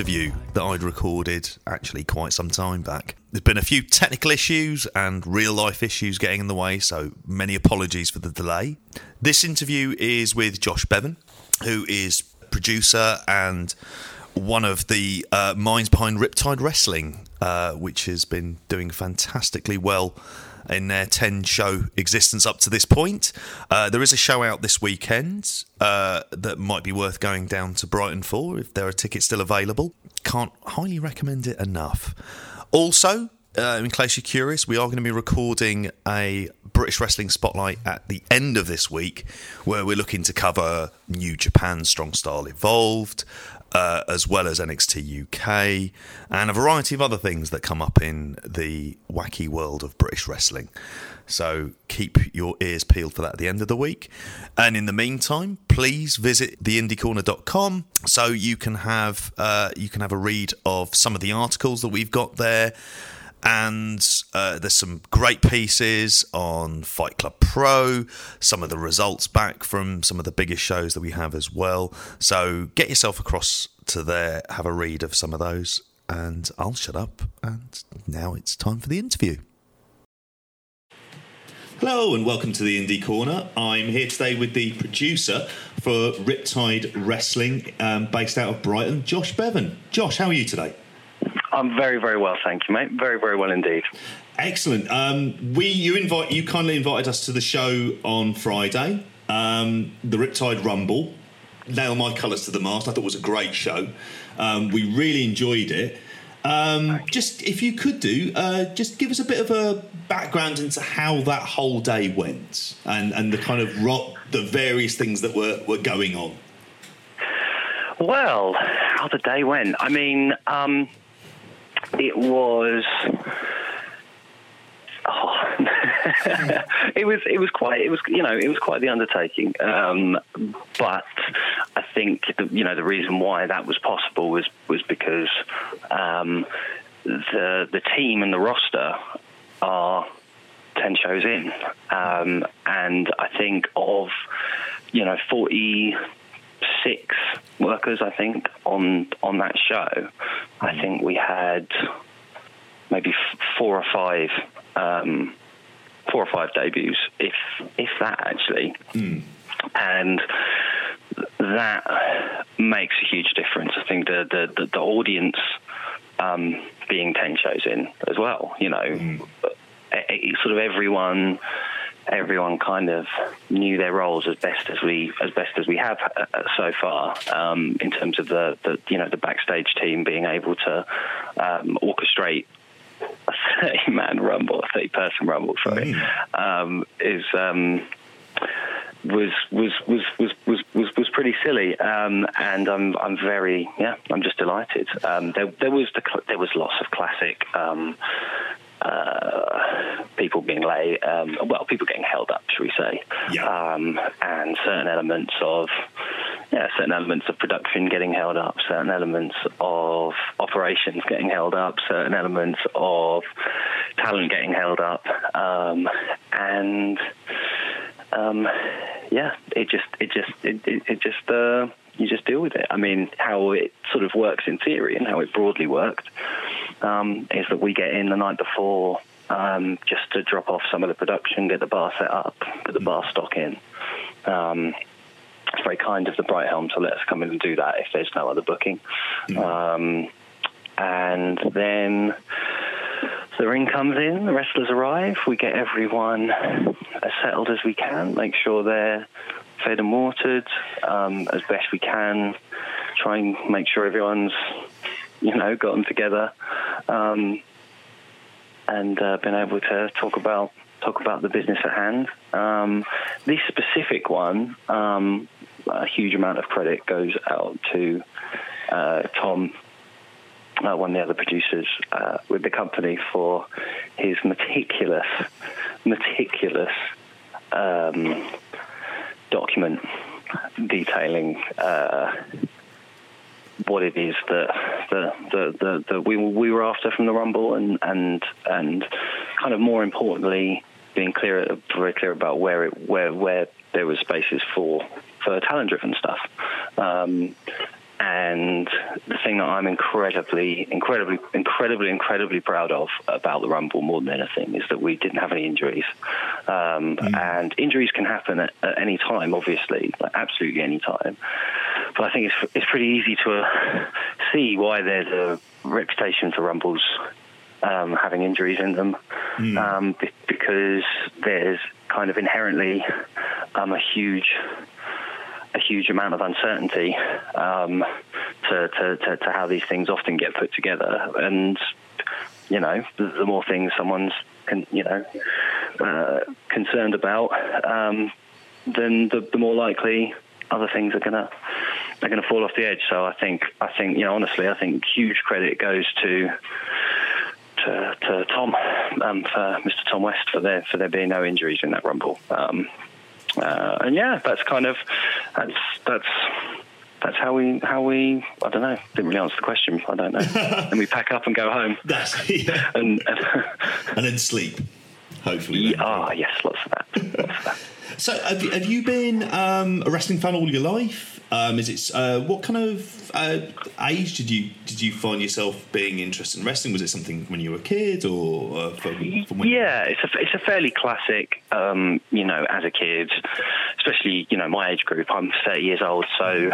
interview that I'd recorded actually quite some time back. There's been a few technical issues and real life issues getting in the way, so many apologies for the delay. This interview is with Josh Bevan, who is producer and one of the uh, minds behind Riptide Wrestling, uh, which has been doing fantastically well in their 10 show existence up to this point. Uh, there is a show out this weekend uh, that might be worth going down to Brighton for if there are tickets still available. Can't highly recommend it enough. Also, uh, in case you're curious, we are going to be recording a British Wrestling Spotlight at the end of this week, where we're looking to cover New Japan Strong Style Evolved, uh, as well as NXT UK, and a variety of other things that come up in the wacky world of British wrestling. So keep your ears peeled for that at the end of the week. And in the meantime, please visit theindycorner.com so you can have uh, you can have a read of some of the articles that we've got there and uh, there's some great pieces on Fight Club Pro, some of the results back from some of the biggest shows that we have as well. So get yourself across to there, have a read of some of those, and I'll shut up. And now it's time for the interview. Hello and welcome to the Indie Corner. I'm here today with the producer for Riptide Wrestling, um, based out of Brighton, Josh Bevan. Josh, how are you today? I'm very, very well, thank you, mate. Very, very well indeed. Excellent. Um, we you invite you kindly invited us to the show on Friday, um, the Riptide Rumble. Nail my colours to the mast. I thought it was a great show. Um, we really enjoyed it. Um, just if you could do, uh, just give us a bit of a background into how that whole day went and, and the kind of rock, the various things that were, were going on. Well, how the day went. I mean, um, it was. Oh. it was it was quite it was you know it was quite the undertaking um, but I think the, you know the reason why that was possible was was because um, the the team and the roster are 10 shows in um, and I think of you know 40 six workers, I think, on on that show. I think we had maybe four or five, um, four or five debuts, if if that actually, mm. and that makes a huge difference. I think the the the, the audience um, being ten shows in as well. You know, mm. it, sort of everyone everyone kind of knew their roles as best as we as best as we have uh, so far um, in terms of the, the you know the backstage team being able to um, orchestrate a 30 man rumble, a 30 person rumble, sorry, um, is um, was, was was was was was was pretty silly, um, and I'm I'm very yeah I'm just delighted. Um, there there was the there was lots of classic um, uh, people being late, um, well, people getting held up, should we say, yeah. um, and certain elements of, yeah, certain elements of production getting held up, certain elements of operations getting held up, certain elements of talent getting held up, um, and um, yeah, it just, it just, it, it, it just. Uh, you just deal with it. I mean, how it sort of works in theory and how it broadly worked um, is that we get in the night before um, just to drop off some of the production, get the bar set up, get the bar stock in. Um, it's very kind of the Brighthelm to let us come in and do that if there's no other booking. Mm. and then the ring comes in, the wrestlers arrive, we get everyone as settled as we can, make sure they're fed and watered um, as best we can, try and make sure everyone's, you know, gotten together um, and uh, been able to talk about talk about the business at hand. Um, this specific one, um, a huge amount of credit goes out to uh, Tom, uh, one of the other producers uh, with the company, for his meticulous, meticulous um, document detailing uh, what it is that the, the, the, we, we were after from the Rumble, and and and kind of more importantly, being clear, very clear about where it where where there was spaces for for talent-driven stuff. Um, and the thing that I'm incredibly, incredibly, incredibly, incredibly proud of about the Rumble more than anything is that we didn't have any injuries. Um, mm. And injuries can happen at, at, any time, obviously, like absolutely any time. But I think it's, it's pretty easy to uh, see why there's a reputation for Rumbles um, having injuries in them mm. um, because there's kind of inherently um, a huge a huge amount of uncertainty um, to, to, to, to, how these things often get put together. And, you know, the, more things someone's, con, you know, uh, concerned about, um, then the, the, more likely other things are going to are going to fall off the edge. So I think I think you know honestly I think huge credit goes to to, to Tom um, for Mr. Tom West for there for there being no injuries in that rumble. Um, uh, and yeah, that's kind of that's that's that's how we how we I don't know. Didn't really answer the question. I don't know. And we pack up and go home. That's yeah. and, and, and then sleep hopefully ah oh, yes lots of that, lots of that. so have you, have you been um, a wrestling fan all your life um, is it uh, what kind of uh, age did you did you find yourself being interested in wrestling? Was it something when you were a kid, or uh, from, from yeah, it's a it's a fairly classic. Um, you know, as a kid, especially you know my age group. I'm 30 years old, so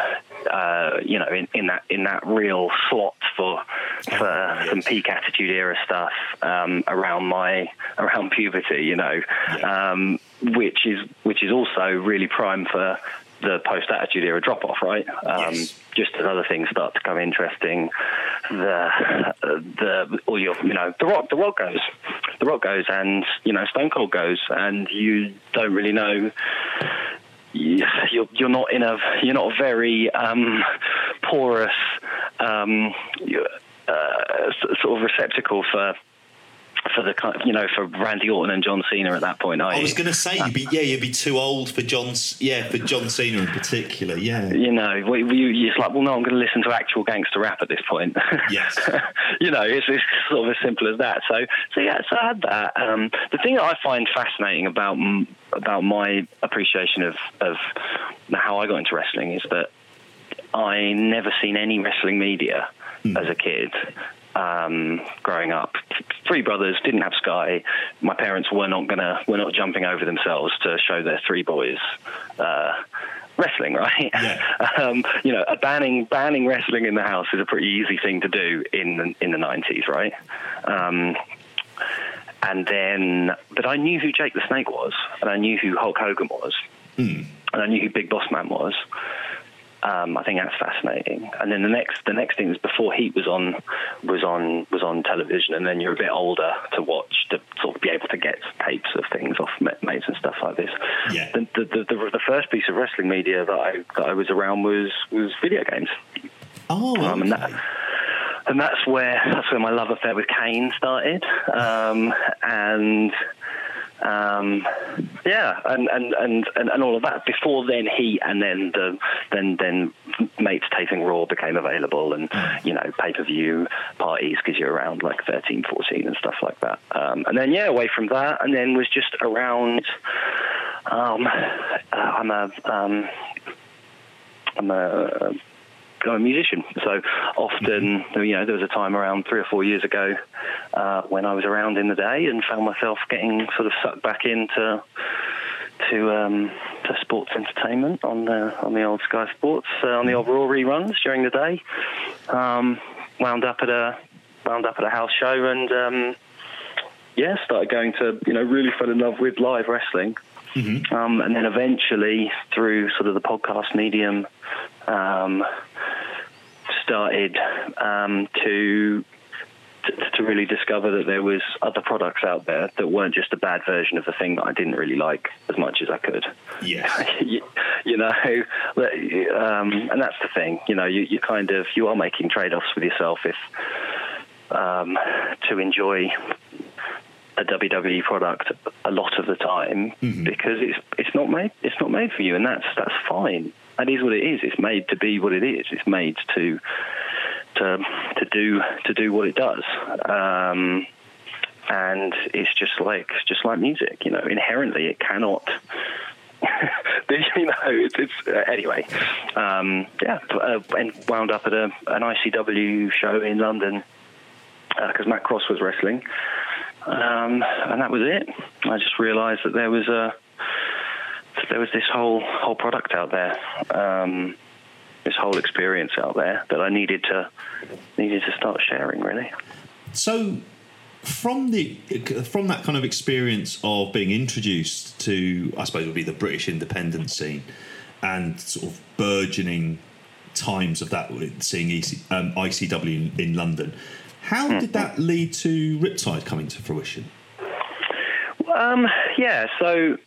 uh, you know in, in that in that real slot for for oh, yes. some peak attitude era stuff um, around my around puberty. You know. Yeah. Um, which is which is also really prime for the post attitude era drop off, right? Um, yes. Just as other things start to become interesting, the the all your you know the rock the rock goes, the rock goes, and you know Stone Cold goes, and you don't really know. You're you're not in a you're not a very um, porous um, uh, sort of receptacle for for the you know for Randy Orton and John Cena at that point. I, I was going to say you'd be yeah you'd be too old for John's yeah for John Cena in particular yeah. You know we, we, it's like well no I'm going to listen to actual gangster rap at this point. Yes. You know it's, it's, sort of as simple as that. So so yeah so I had that. Um, the thing that I find fascinating about about my appreciation of of how I got into wrestling is that I never seen any wrestling media mm. as a kid um, growing up. Three brothers didn't have Sky. My parents were not gonna were not jumping over themselves to show their three boys. Uh, wrestling, right? Yeah. Um, you know, banning banning wrestling in the house is a pretty easy thing to do in the, in the nineties, right? Um, and then, but I knew who Jake the Snake was, and I knew who Hulk Hogan was, mm. and I knew who Big Boss Man was. Um, I think that's fascinating. And then the next the next thing is before Heat was on was on was on television, and then you're a bit older to watch to sort of be able to get tapes of things off mates and stuff like this. Yeah. The, the, the, the, first piece of wrestling media that I that I was around was was video games. Oh, okay. um, and that, and that's where that's where my love affair with Kane started. Um, and um, yeah, and, and, and, and, all of that. Before then, he and then the then then mates taping Raw became available, and you know pay per view parties because you're around like 13, 14 and stuff like that. Um, and then yeah, away from that, and then was just around. Um, uh, I'm a um, I'm a I'm a musician. So often, mm-hmm. you know, there was a time around three or four years ago uh, when I was around in the day and found myself getting sort of sucked back into to um, to sports entertainment on the on the old Sky Sports uh, on the old Raw reruns during the day. Um, wound up at a wound up at a house show and um, yeah, started going to you know really fell in love with live wrestling. Mm-hmm. Um, and then eventually, through sort of the podcast medium, um, started um, to, to, to really discover that there was other products out there that weren't just a bad version of the thing that I didn't really like as much as I could. Yeah, you, you, know, um, and that's the thing. You know, you, you kind of you are making trade offs with yourself if um, to enjoy a WWE product a lot of the time mm-hmm. because it's it's not made it's not made for you, and that's that's fine. That is what it is. It's made to be what it is. It's made to to to do to do what it does. Um, and it's just like just like music, you know. Inherently, it cannot you know, it's, it's uh, anyway. Um, yeah, uh, and wound up at a, an ICW show in London because uh, Matt Cross was wrestling, um, and that was it. I just realised that there was a there was this whole whole product out there, um, this whole experience out there that I needed to needed to start sharing. Really. So, from the from that kind of experience of being introduced to, I suppose, would be the British independent scene, and sort of burgeoning times of that, seeing EC, um, ICW in, in London. How did that lead to Riptide coming to fruition? Um, yeah, so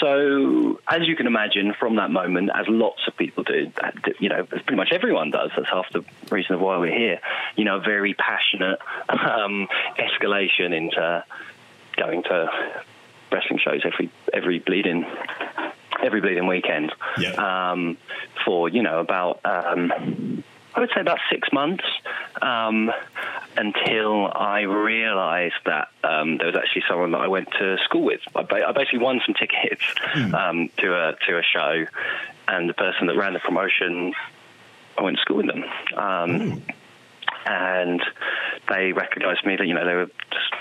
so as you can imagine, from that moment, as lots of people do, you know, as pretty much everyone does. That's half the reason of why we're here. You know, very passionate um, escalation into going to wrestling shows every every bleeding every bleeding weekend yeah. um, for you know about um, I would say about six months um, until I realised that um, there was actually someone that I went to school with. I, ba- I basically won some tickets mm. um, to a to a show, and the person that ran the promotion, I went to school with them, mm. and they recognised me. That you know they were just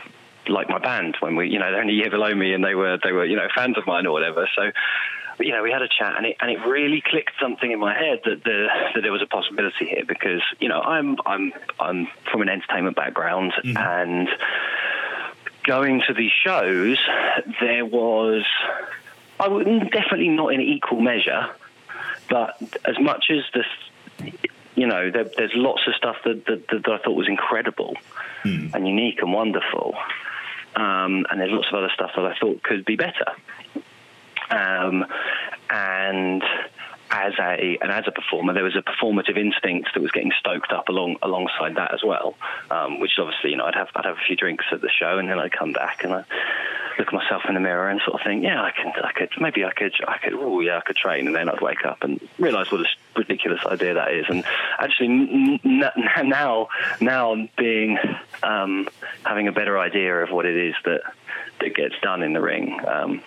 like my band when we, you know, they're only a year below me, and they were they were you know fans of mine or whatever. So you know, we had a chat, and it and it really clicked something in my head that the that there was a possibility here because you know I'm I'm I'm from an entertainment background mm-hmm. and going to these shows there was I would definitely not in equal measure, but as much as this you know, there, there's lots of stuff that, that, that, I thought was incredible mm. and unique and wonderful. Um, and there's lots of other stuff that I thought could be better. Um, and as a and as a performer, there was a performative instinct that was getting stoked up along alongside that as well. Um, which is obviously, you know, I'd have I'd have a few drinks at the show, and then I'd come back and I look at myself in the mirror and sort of think, yeah, I can, I could, maybe I could, I could, oh yeah, I could train, and then I'd wake up and realise what a ridiculous idea that is. And actually, now, now being um, having a better idea of what it is that that gets done in the ring. Um,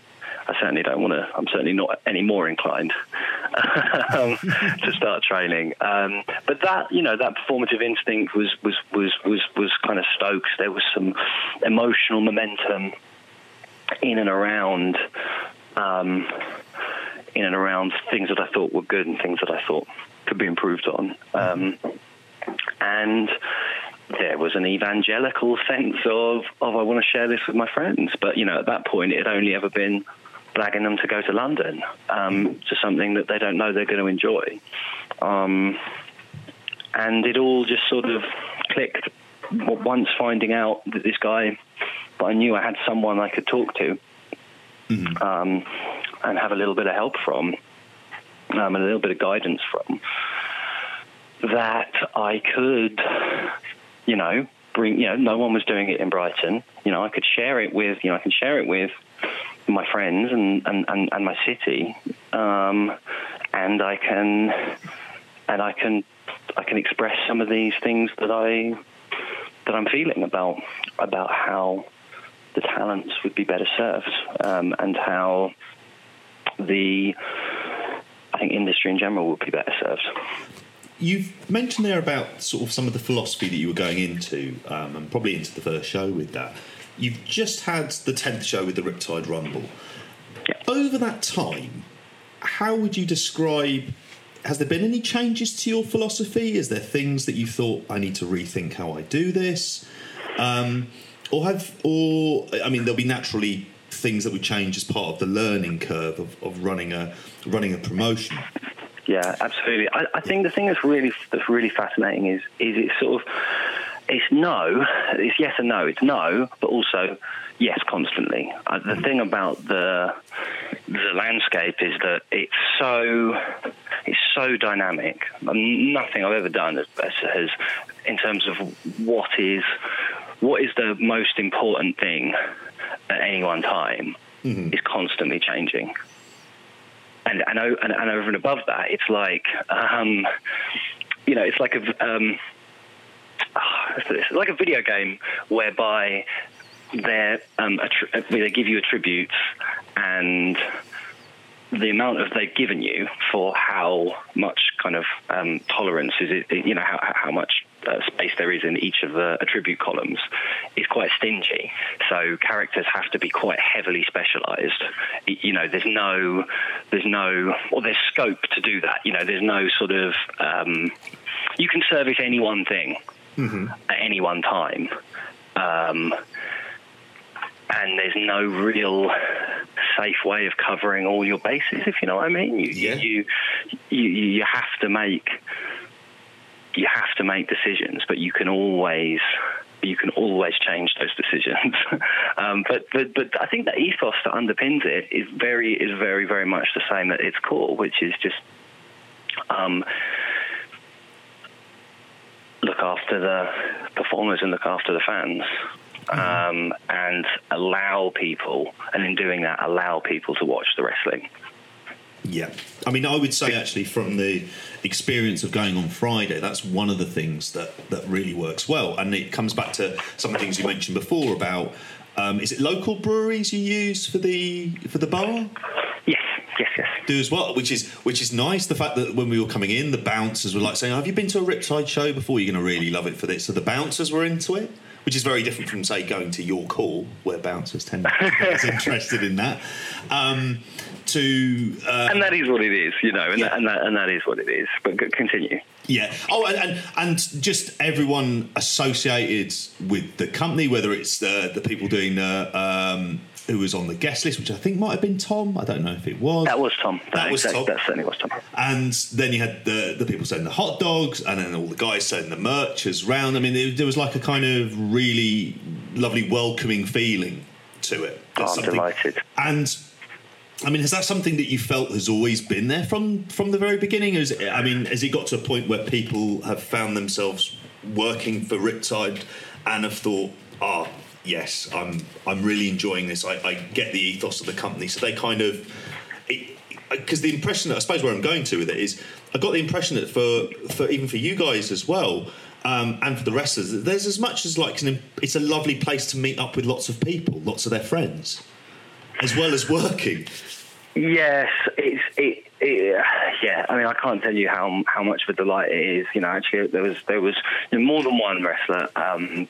I certainly don't want to. I'm certainly not any more inclined um, to start training. Um, but that, you know, that performative instinct was was was was was kind of stoked. There was some emotional momentum in and around. Um, in and around things that I thought were good and things that I thought could be improved on. Um, and there was an evangelical sense of, of I want to share this with my friends. But, you know, at that point, it had only ever been blagging them to go to London um, to something that they don't know they're going to enjoy. Um, and it all just sort of clicked once finding out that this guy, but I knew I had someone I could talk to mm-hmm. um, and have a little bit of help from um, and a little bit of guidance from, that I could, you know, bring, you know, no one was doing it in Brighton. You know, I could share it with, you know, I can share it with my friends and, and, and, and my city, um, and I can and I can I can express some of these things that I that I'm feeling about about how the talents would be better served um, and how the I think industry in general would be better served. You've mentioned there about sort of some of the philosophy that you were going into, um, and probably into the first show with that. You've just had the 10th show with the Riptide Rumble. Over that time, how would you describe has there been any changes to your philosophy? Is there things that you thought I need to rethink how I do this, um, or have, or I mean, there'll be naturally things that would change as part of the learning curve of, of running a running a promotion. Yeah, absolutely. I, I think the thing that's really that's really fascinating is is it sort of it's no, it's yes and no. It's no, but also yes, constantly. Uh, the thing about the the landscape is that it's so it's so dynamic. Nothing I've ever done has, has, in terms of what is what is the most important thing at any one time, mm-hmm. is constantly changing. And and, and and over and above that, it's like um, you know, it's like a um, it's like a video game whereby they um, they give you attributes and the amount of they've given you for how much kind of um, tolerance is it, you know, how, how much uh, space there is in each of the attribute columns is quite stingy. So characters have to be quite heavily specialised. You know, there's no, there's no, or there's scope to do that. You know, there's no sort of, um, you can service any one thing mm-hmm. at any one time. Um, and there's no real safe way of covering all your bases, if you know what I mean. You, yeah. you, you, you have to make you have to make decisions, but you can always you can always change those decisions. um, but, but but I think the ethos that underpins it is very is very very much the same at its core, which is just um, look after the performers and look after the fans um, and allow people, and in doing that, allow people to watch the wrestling. Yeah, I mean, I would say actually from the experience of going on Friday, that's one of the things that that really works well, and it comes back to some of the things you mentioned before about. Um, is it local breweries you use for the for the bar? Yes, yes, yes. Do as well, which is which is nice. The fact that when we were coming in, the bouncers were like saying, "Have you been to a Riptide show before? You're going to really love it for this." So the bouncers were into it which is very different from say going to York Hall, where bouncers tend to be interested in that. Um, to uh, and that is what it is, you know, and, yeah. that, and, that, and that is what it is. But continue. Yeah. Oh, and, and, and just everyone associated with the company, whether it's the the people doing the um, who was on the guest list, which I think might have been Tom. I don't know if it was. That was Tom. That, that was Tom. That certainly was Tom. And then you had the the people selling the hot dogs, and then all the guys selling the merch as round. I mean, there, there was like a kind of really lovely, welcoming feeling to it. Oh, I'm delighted. And I mean, has that something that you felt has always been there from from the very beginning? Is it, I mean, has it got to a point where people have found themselves working for Riptide and have thought, ah, oh, yes, I'm I'm really enjoying this. I, I, get the ethos of the company. So they kind of because the impression that I suppose where I'm going to with it is I got the impression that for for even for you guys as well. Um, and for the wrestlers, there's as much as like an, it's a lovely place to meet up with lots of people, lots of their friends, as well as working. Yes, it's it, it, yeah. I mean, I can't tell you how how much of a delight it is. You know, actually, there was there was more than one wrestler um,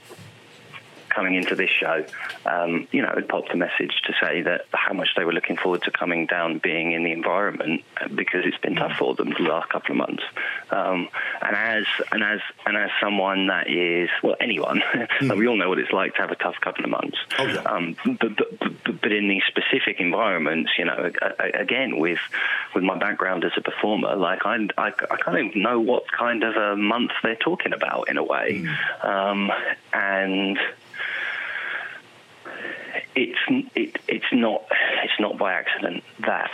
coming into this show, um, you know, had popped a message to say that how much they were looking forward to coming down, being in the environment because it's been tough for them the last couple of months. Um, and as and as and as someone that is well, anyone, mm. we all know what it's like to have a tough couple of months. Oh, yeah. um, but, but, but, but in these specific environments, you know, again with with my background as a performer, like I I, I kind of know what kind of a month they're talking about in a way, mm. um, and it's it, it's not it's not by accident that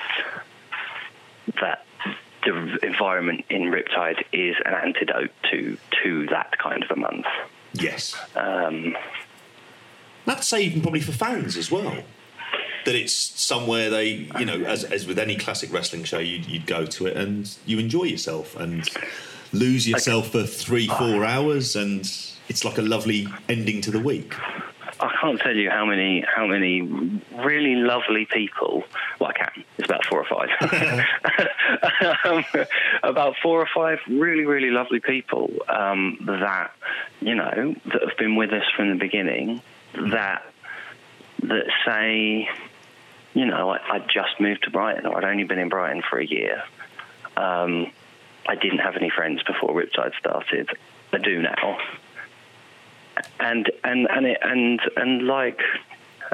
that the environment in Riptide is an antidote to to that kind of a month. Yes. Um, say even probably for fans as well. That it's somewhere they, you know, as, as with any classic wrestling show, you'd, you'd go to it and you enjoy yourself and lose yourself okay. for three, four hours, and it's like a lovely ending to the week. I can't tell you how many how many really lovely people. Well, I can. It's about four or five. um, about four or five really really lovely people um, that you know that have been with us from the beginning. That that say, you know, I, I just moved to Brighton, or I'd only been in Brighton for a year. Um, I didn't have any friends before Riptide started. I do now and and and it, and and like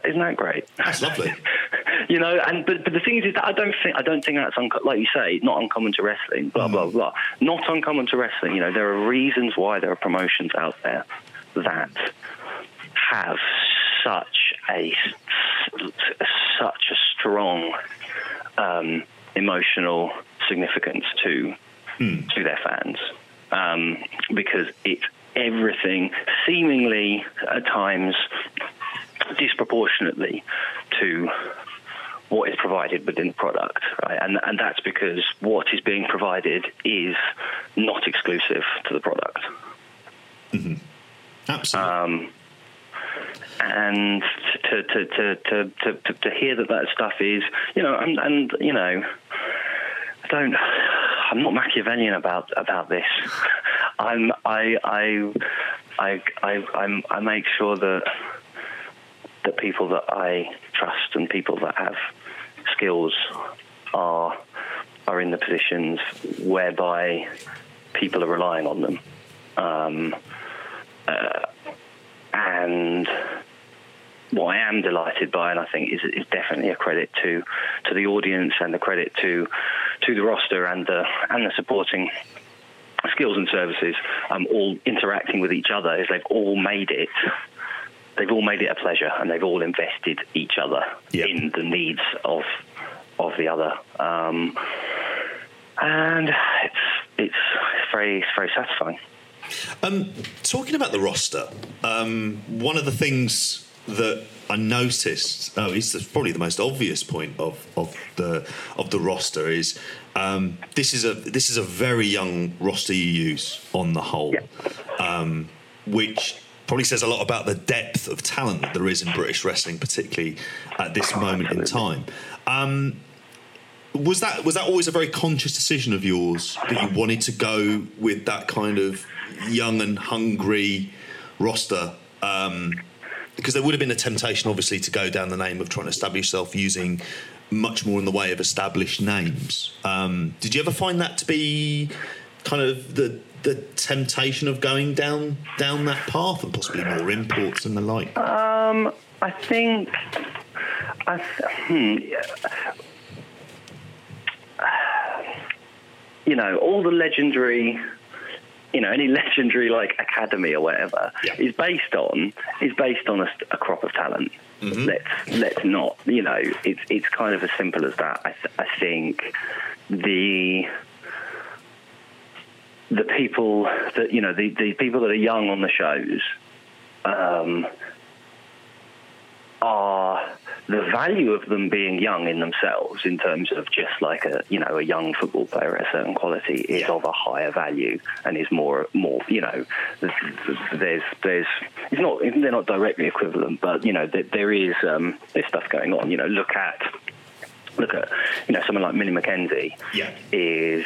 isn't that great? That's lovely. you know, and but, but the thing is, is that I don't think I don't think that's unco- like you say, not uncommon to wrestling. Blah mm. blah blah. Not uncommon to wrestling. You know, there are reasons why there are promotions out there that have such a such a strong um, emotional significance to mm. to their fans um, because it everything seemingly at times disproportionately to what is provided within the product, right? And and that's because what is being provided is not exclusive to the product. Mm-hmm. Absolutely. Um, and to to, to to, to, to, to hear that that stuff is, you know, and, and you know, I don't. I'm not Machiavellian about about this. I'm I I I I I make sure that that people that I trust and people that have skills are are in the positions whereby people are relying on them. Um, uh, and what I am delighted by, and I think is, is definitely a credit to to the audience and the credit to to the roster and the and the supporting skills and services, um, all interacting with each other, is they've all made it. They've all made it a pleasure, and they've all invested each other yep. in the needs of of the other. Um, and it's it's very it's very satisfying. Um, talking about the roster, um, one of the things that I noticed, oh, it's probably the most obvious point of, of the of the roster is um, this is a this is a very young roster you use on the whole, um, which probably says a lot about the depth of talent that there is in British wrestling, particularly at this moment in time. Um, was that was that always a very conscious decision of yours that you wanted to go with that kind of young and hungry roster? Um, because there would have been a temptation, obviously, to go down the name of trying to establish yourself using much more in the way of established names. Um, did you ever find that to be kind of the the temptation of going down down that path and possibly more imports and the like? Um, I think. I, hmm, you know, all the legendary you know any legendary like academy or whatever yeah. is based on is based on a, a crop of talent. Mm-hmm. Let's let's not you know it's it's kind of as simple as that. I, th- I think the the people that you know the, the people that are young on the shows um, are the value of them being young in themselves, in terms of just like a you know a young football player at a certain quality, is yeah. of a higher value and is more more you know there's there's it's not they're not directly equivalent, but you know there, there is um, there's stuff going on. You know, look at look at you know someone like Millie McKenzie yeah. is.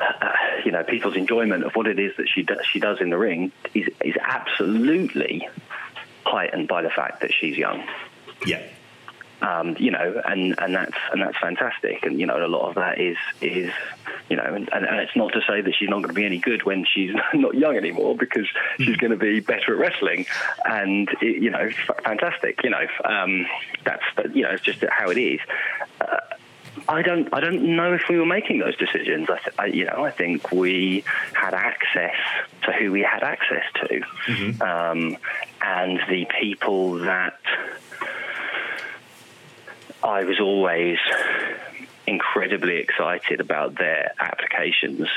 Uh, you know, people's enjoyment of what it is that she does, she does in the ring is is absolutely heightened by the fact that she's young. Yeah. Um, you know, and, and that's and that's fantastic. And you know, a lot of that is is you know, and, and it's not to say that she's not going to be any good when she's not young anymore, because she's going to be better at wrestling, and it, you know, fantastic. You know, um, that's you know, it's just how it is. I don't. I don't know if we were making those decisions. I, th- I, you know, I think we had access to who we had access to, mm-hmm. um, and the people that I was always incredibly excited about their applications,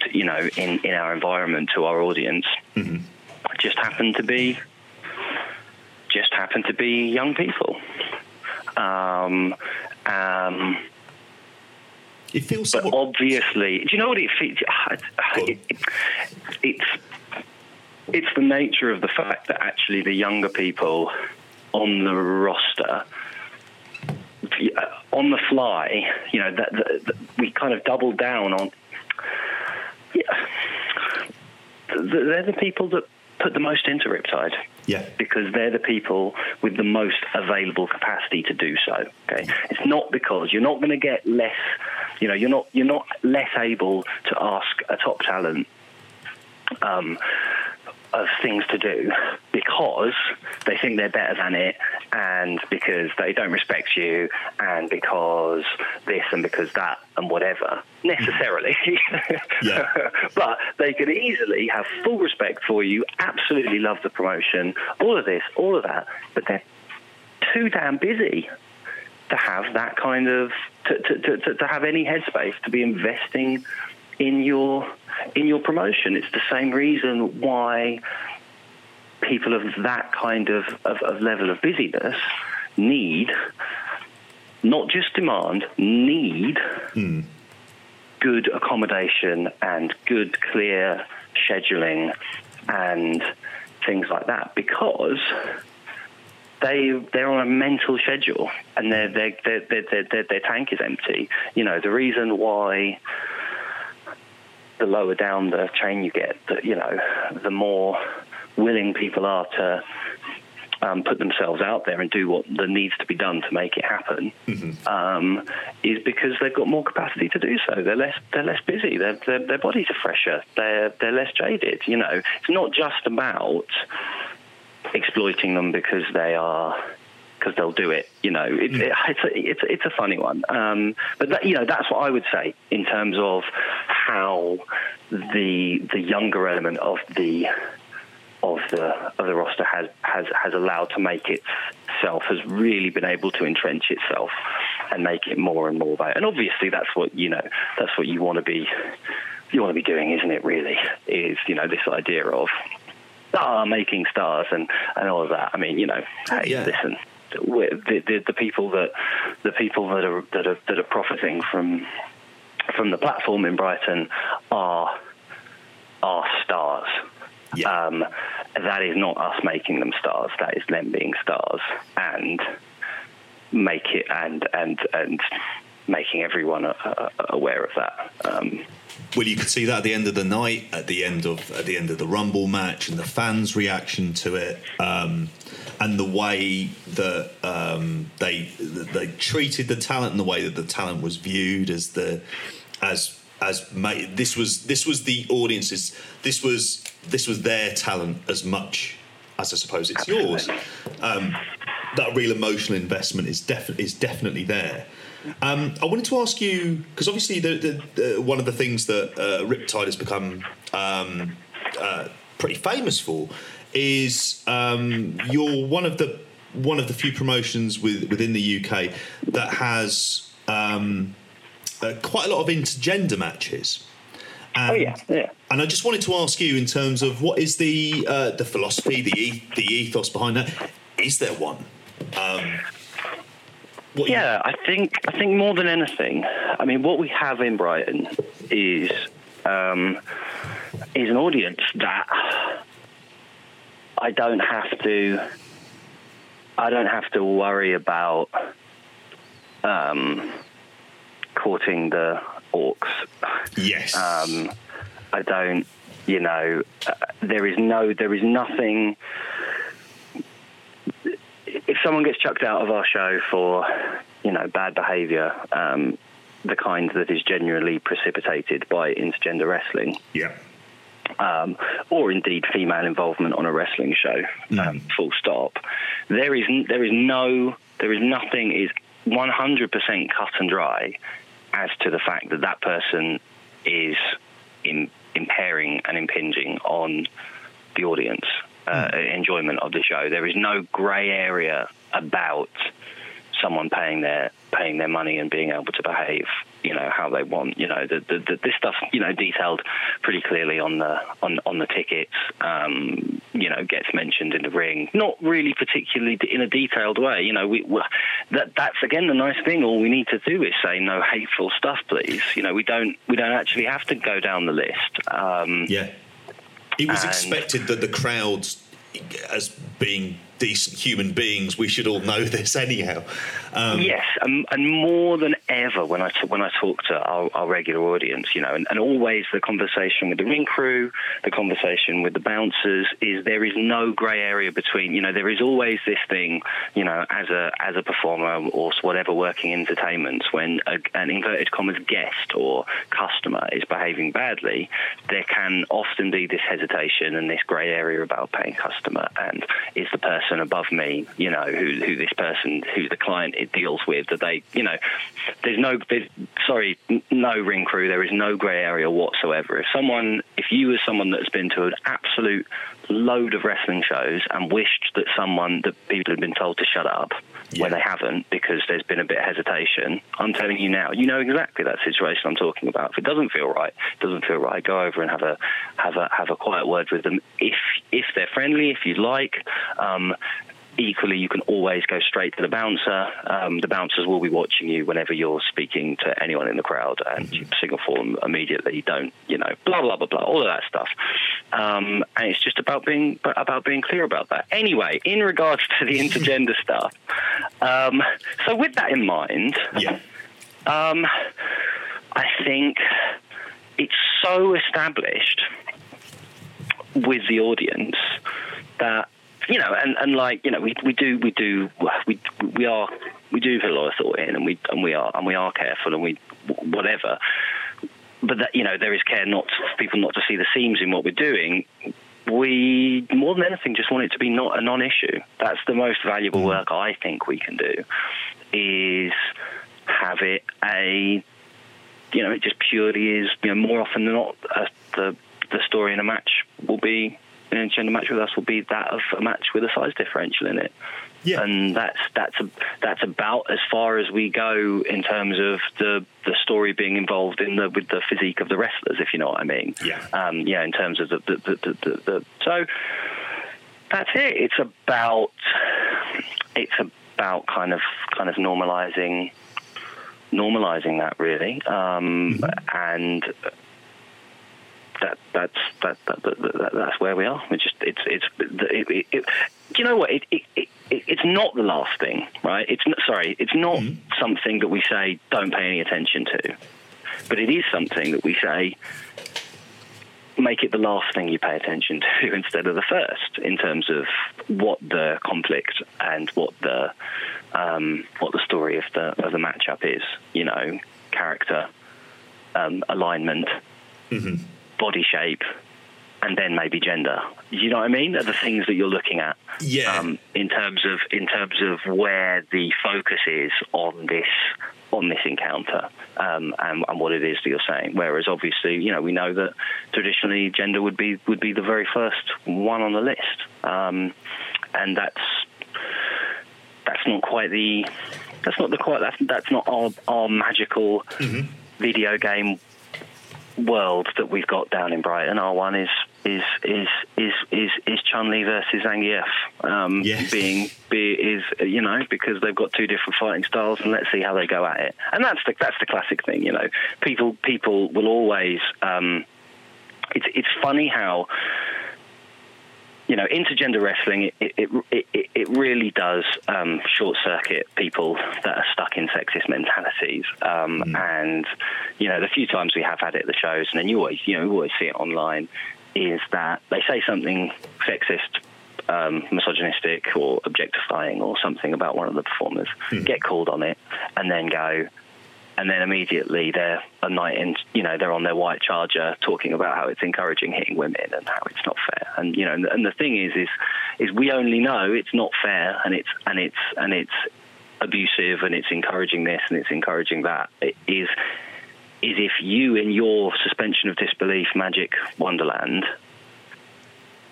to, you know, in, in our environment to our audience. Mm-hmm. Just happened to be, just happened to be young people. Um, um, it feels, but somewhat... obviously, do you know what it feels? It, it, it's it's the nature of the fact that actually the younger people on the roster uh, on the fly, you know, that, that, that we kind of doubled down on. Yeah, they're the people that put the most into Riptide. Yeah. Because they're the people with the most available capacity to do so. Okay. It's not because you're not going to get less. You know, you're not you're not less able to ask a top talent. Um, of things to do because they think they're better than it and because they don't respect you and because this and because that and whatever necessarily mm-hmm. yeah. but they could easily have full respect for you absolutely love the promotion all of this all of that but they're too damn busy to have that kind of to, to, to, to have any headspace to be investing in your in your promotion. It's the same reason why people of that kind of, of, of level of busyness need not just demand, need mm. good accommodation and good, clear scheduling and things like that because they they're on a mental schedule and their their their their, their, their tank is empty. You know the reason why the lower down the chain you get, the, you know, the more willing people are to um, put themselves out there and do what that needs to be done to make it happen mm-hmm. um, is because they've got more capacity to do so. They're less they're less busy. Their their bodies are fresher. They're they're less jaded. You know, it's not just about exploiting them because they are because they'll do it. You know, it, mm. it, it's a, it's it's a funny one. Um, but that, you know, that's what I would say in terms of how the the younger element of the of the of the roster has has has allowed to make itself has really been able to entrench itself and make it more and more about. And obviously, that's what you know. That's what you want to be. You want to be doing, isn't it? Really, is you know this idea of star making stars and and all of that. I mean, you know, hey, yeah. listen, the, the, the people that the people that are that are that are profiting from from the platform in Brighton are are stars. Yeah. Um, that is not us making them stars. That is them being stars and make it and and and making everyone uh, aware of that. Um, well, you could see that at the end of the night, at the end of at the end of the Rumble match, and the fans' reaction to it, um, and the way that um, they they treated the talent, and the way that the talent was viewed as the as as this was this was the audience's this was this was their talent as much as I suppose it's Absolutely. yours. Um, that real emotional investment is definitely is definitely there. Um, I wanted to ask you because obviously the, the, the, one of the things that uh, Riptide has become um, uh, pretty famous for is um, you're one of the one of the few promotions with, within the UK that has um, uh, quite a lot of intergender matches. And, oh yeah, yeah. And I just wanted to ask you in terms of what is the uh, the philosophy, the the ethos behind that? Is there one? Um, yeah, you- I think I think more than anything, I mean, what we have in Brighton is um, is an audience that I don't have to. I don't have to worry about um, courting the orcs. Yes. Um, I don't. You know, uh, there is no. There is nothing if someone gets chucked out of our show for, you know, bad behaviour, um, the kind that is genuinely precipitated by intergender wrestling. Yeah. Um, or indeed female involvement on a wrestling show. Mm. Um, full stop. There is there is no there is nothing is 100% cut and dry as to the fact that that person is in, impairing and impinging on the audience uh, mm. enjoyment of the show. There is no grey area about someone paying their paying their money and being able to behave, you know, how they want. You know, the, the, the, this stuff, you know, detailed pretty clearly on the on on the tickets. Um, you know, gets mentioned in the ring, not really particularly in a detailed way. You know, we, we that that's again the nice thing. All we need to do is say no hateful stuff, please. You know, we don't we don't actually have to go down the list. Um, yeah. It was and expected that the crowds, as being decent human beings, we should all know this anyhow. Um, yes, and, and, more than ever when I t- when I talk to our, our regular audience, you know, and, and, always the conversation with the ring crew, the conversation with the bouncers is there is no grey area between. You know, there is always this thing, you know, as a as a performer or whatever working entertainment, when a, an inverted commas guest or customer is behaving badly, there can often be this hesitation and this grey area about paying customer and is the person person above me, you know, who, who this person, who the client it deals with, that they, you know, there's no, there's, sorry, no ring crew, there is no grey area whatsoever. If someone, if you as someone that's been to an absolute load of wrestling shows and wished that someone, that people had been told to shut up, yeah. when they haven't because there's been a bit of hesitation. I'm telling you now, you know exactly that situation I'm talking about. If it doesn't feel right, it doesn't feel right. Go over and have a have a have a quiet word with them. If if they're friendly, if you'd like. Um, equally, you can always go straight to the bouncer. Um, the bouncers will be watching you whenever you're speaking to anyone in the crowd, and mm-hmm. you signal for them immediately. Don't you know? Blah blah blah blah. All of that stuff. Um, and it's just about being about being clear about that. Anyway, in regards to the intergender stuff, um, so with that in mind, yeah. Um, I think it's so established with the audience that you know, and, and like you know, we we do we do we we are we do put a lot of thought in, and we and we are and we are careful, and we whatever. But that you know, there is care not for people not to see the seams in what we're doing. We more than anything just want it to be not a non-issue. That's the most valuable work I think we can do. Is have it a you know, it just purely is, you know, more often than not, uh, the the story in a match will be an gender match with us will be that of a match with a size differential in it. Yeah. And that's that's a, that's about as far as we go in terms of the the story being involved in the with the physique of the wrestlers, if you know what I mean. Yeah. Um, yeah. In terms of the the, the, the, the, the so that's it. It's about it's about kind of kind of normalizing normalizing that really, um, mm-hmm. and that that's that, that, that, that's where we are. It's just it's it's it, it, it, do you know what it, it, it's not the last thing, right? It's not, sorry, it's not mm-hmm. something that we say don't pay any attention to, but it is something that we say make it the last thing you pay attention to instead of the first in terms of what the conflict and what the um, what the story of the of the matchup is. You know, character, um, alignment, mm-hmm. Body shape, and then maybe gender. You know what I mean? Are the things that you're looking at. Yeah. Um, in terms of in terms of where the focus is on this on this encounter um, and, and, what it is that you're saying. Whereas obviously, you know, we know that traditionally gender would be would be the very first one on the list, um, and that's that's not quite the that's not the quite that's that's not our our magical mm-hmm. video game world that we've got down in Brighton. Our one is is is is is, is Chun Li versus Zangief. Um, yes. Being be, is you know because they've got two different fighting styles, and let's see how they go at it. And that's the that's the classic thing. You know, people people will always. Um, it's it's funny how you know, intergender wrestling, it, it, it, it really does um, short circuit people that are stuck in sexist mentalities. Um, mm. And, you know, the few times we have had it at the shows, and then you always, you know, you always see it online, is that they say something sexist um, misogynistic or objectifying or something about one of the performers, mm. get called on it, and then go, and then immediately they're a knight in, you know, they're on their white charger talking about how it's encouraging hitting women and how it's not fair. And you know, and, and the thing is, is, is we only know it's not fair and it's and it's and it's abusive and it's encouraging this and it's encouraging that. It is is if you in your suspension of disbelief magic wonderland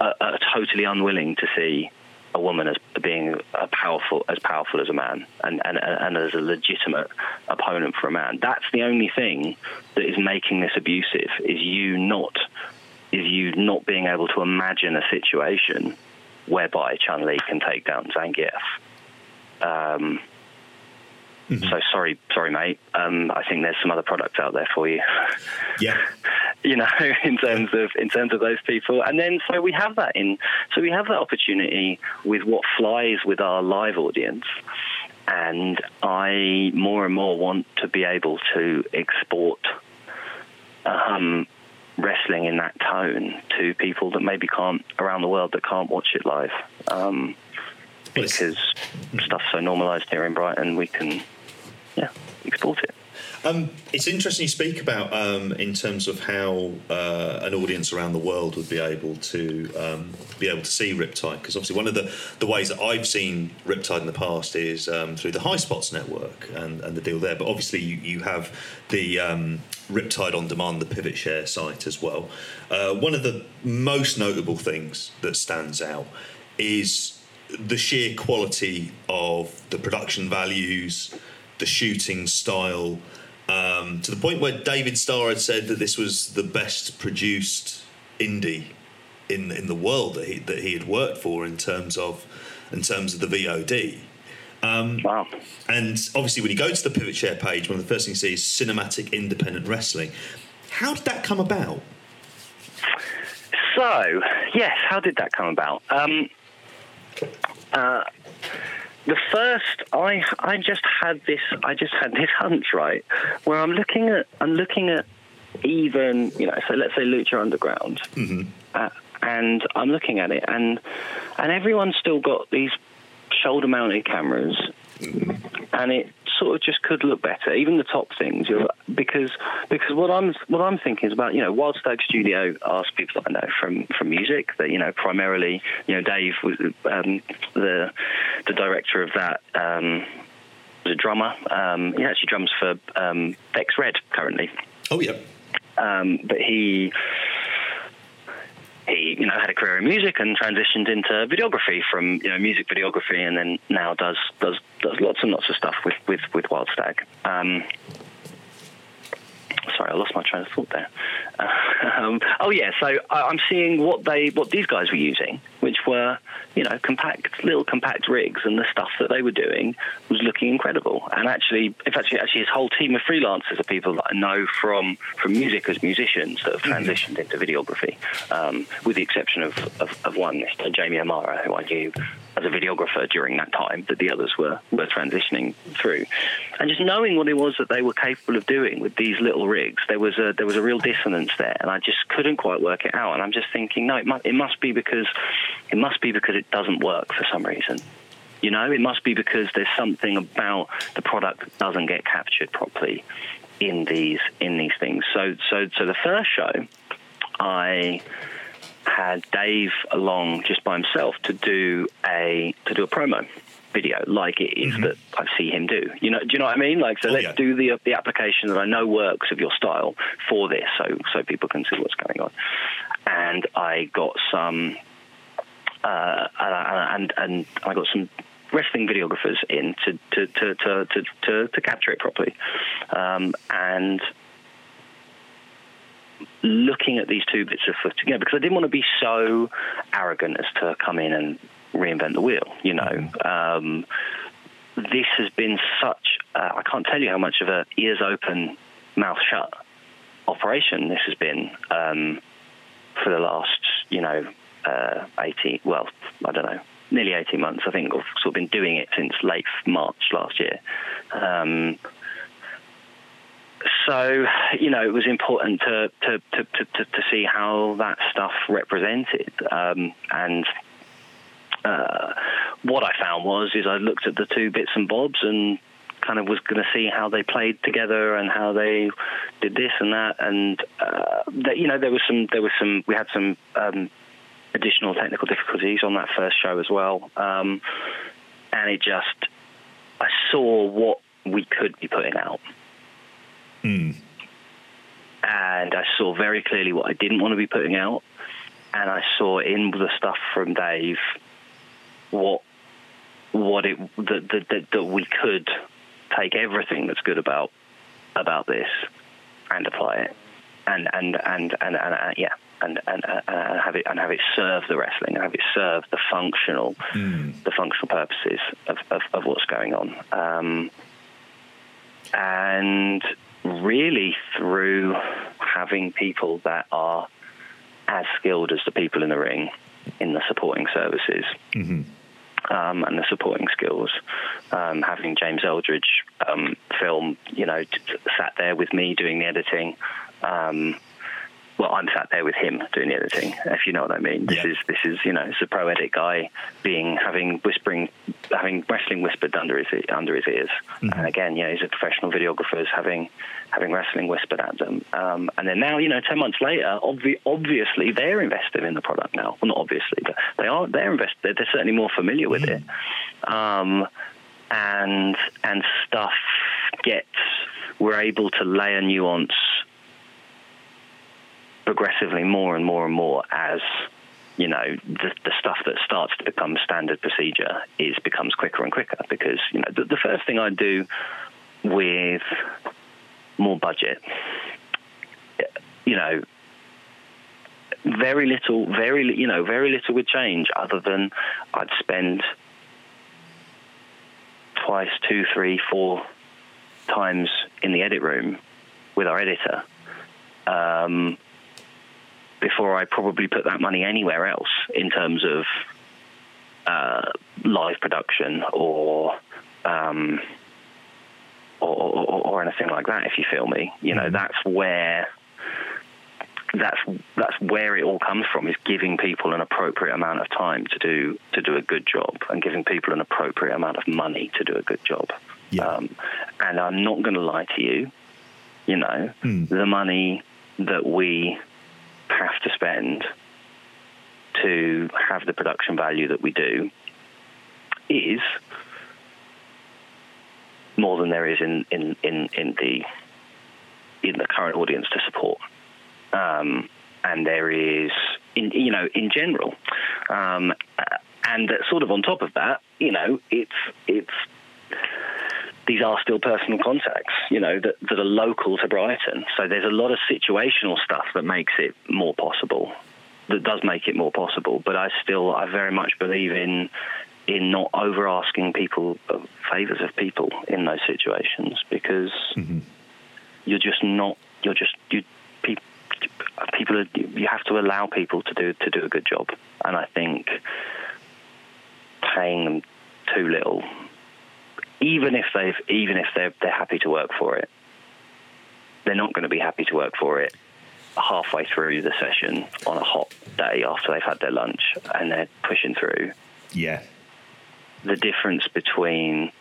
are, are totally unwilling to see a woman as being a powerful as powerful as a man and, and and as a legitimate opponent for a man. That's the only thing that is making this abusive is you not is you not being able to imagine a situation whereby Chun Li can take down Zangief. Um, Mm-hmm. So sorry, sorry, mate. Um, I think there's some other products out there for you. Yeah. you know, in terms of in terms of those people, and then so we have that in so we have that opportunity with what flies with our live audience, and I more and more want to be able to export. Um, wrestling in that tone to people that maybe can't around the world that can't watch it live um, because stuff's so normalised here in Brighton. We can yeah, export it. Um, it's interesting you speak about um, in terms of how uh, an audience around the world would be able to um, be able to see Riptide because obviously one of the, the ways that I've seen Riptide in the past is um, through the Highspots network and, and the deal there. But obviously you, you have the um, Riptide on demand, the Pivot Share site as well. Uh, one of the most notable things that stands out is the sheer quality of the production values the shooting style, um, to the point where David Starr had said that this was the best produced indie in in the world that he that he had worked for in terms of in terms of the VOD. Um, wow. And obviously, when you go to the Pivot Share page, one of the first things you see is cinematic independent wrestling. How did that come about? So, yes, how did that come about? Um, uh, the first, I I just had this, I just had this hunch, right, where I'm looking at, I'm looking at even, you know, so let's say Lucha Underground, mm-hmm. uh, and I'm looking at it, and and everyone's still got these shoulder-mounted cameras, mm-hmm. And it sort of just could look better, even the top things. because because what I'm what I'm thinking is about you know Wild Stag Studio asked people that I know from from music that you know primarily you know Dave was um, the the director of that. Um, was a drummer. Um, he actually drums for um, Bex Red currently. Oh yeah. Um, but he he you know had a career in music and transitioned into videography from you know music videography and then now does does does lots and lots of stuff with with with Wild Stag. Um, sorry, I lost my train of thought there. um, oh yeah, so I'm seeing what they what these guys were using, which were you know compact little compact rigs, and the stuff that they were doing was looking incredible. And actually, if actually actually his whole team of freelancers are people that I know from from music as musicians that have mm-hmm. transitioned into videography, um, with the exception of, of, of one, Jamie Amara, who I knew as a videographer during that time that the others were, were transitioning through. And just knowing what it was that they were capable of doing with these little rigs, there was a there was a real dissonance there, and I just couldn't quite work it out. And I'm just thinking, no, it must, it must be because it must be because it doesn't work for some reason. You know, it must be because there's something about the product that doesn't get captured properly in these in these things. So so so the first show, I had Dave along just by himself to do a to do a promo video like it is mm-hmm. that I see him do. You know, do you know what I mean? Like, so oh, let's yeah. do the the application that I know works of your style for this, so so people can see what's going on. And I got some, uh, and and I got some wrestling videographers in to to to to to, to, to capture it properly, um, and looking at these two bits of footage together because I didn't want to be so arrogant as to come in and reinvent the wheel. You know, um, this has been such uh, I can't tell you how much of a ears open, mouth shut operation this has been um, for the last you know uh, 18 well I don't know nearly 18 months I think I've sort of been doing it since late March last year. Um, so you know it was important to to, to, to, to see how that stuff represented. Um, and uh, what I found was is I looked at the two bits and bobs and kind of was going to see how they played together and how they did this and that. And uh, that, you know there was some there was some we had some um, additional technical difficulties on that first show as well. Um, and it just I saw what we could be putting out Mm. And I saw very clearly what I didn't want to be putting out. And I saw in the stuff from Dave what what it that that, that we could take everything that's good about about this and apply it and and and and, and, and uh, yeah and, and, and have it and have it serve the wrestling and have it serve the functional mm. the functional purposes of, of, of what's going on um, and really through having people that are as skilled as the people in the ring in the supporting services. Mm-hmm. Um, and the supporting skills. Um, having James Eldridge um, film, you know, t- sat there with me doing the editing, um, well, I'm sat there with him doing the editing, if you know what I mean. This yeah. is this is you know, it's a pro edit guy being having whispering, having wrestling whispered under his under his ears, mm-hmm. and again, you know, he's a professional videographer having having wrestling whispered at them, um, and then now, you know, ten months later, obvi- obviously they're invested in the product now. Well, not obviously, but they are they're invested. They're certainly more familiar with mm-hmm. it, um, and and stuff gets we're able to layer nuance progressively more and more and more as you know the, the stuff that starts to become standard procedure is becomes quicker and quicker. Because you know the, the first thing I do with more budget, you know, very little, very you know, very little would change other than I'd spend twice, two, three, four times in the edit room with our editor. Um, before I probably put that money anywhere else in terms of uh, live production or, um, or, or, or anything like that. If you feel me, you know, mm-hmm. that's where that's that's where it all comes from is giving people an appropriate amount of time to do to do a good job and giving people an appropriate amount of money to do a good job. Yeah. Um, and I'm not going to lie to you, you know, mm. the money that we have to spend to have the production value that we do is more than there is in, in, in, in the in the current audience to support. Um, and there is, in, you know, in general, um, and sort of on top of that, you know, it's it's these are still personal contacts, you know, that, that are local to Brighton. So there's a lot of situational stuff that makes it more possible, that does make it more possible. But I still, I very much believe in in not over asking people uh, favors of people in those situations because mm-hmm. you're just not, you're just you people people are, you have to allow people to do to do a good job, and I think paying them too little even if they've even if they're they're happy to work for it, they're not going to be happy to work for it halfway through the session on a hot day after they've had their lunch and they're pushing through. Yeah. The difference between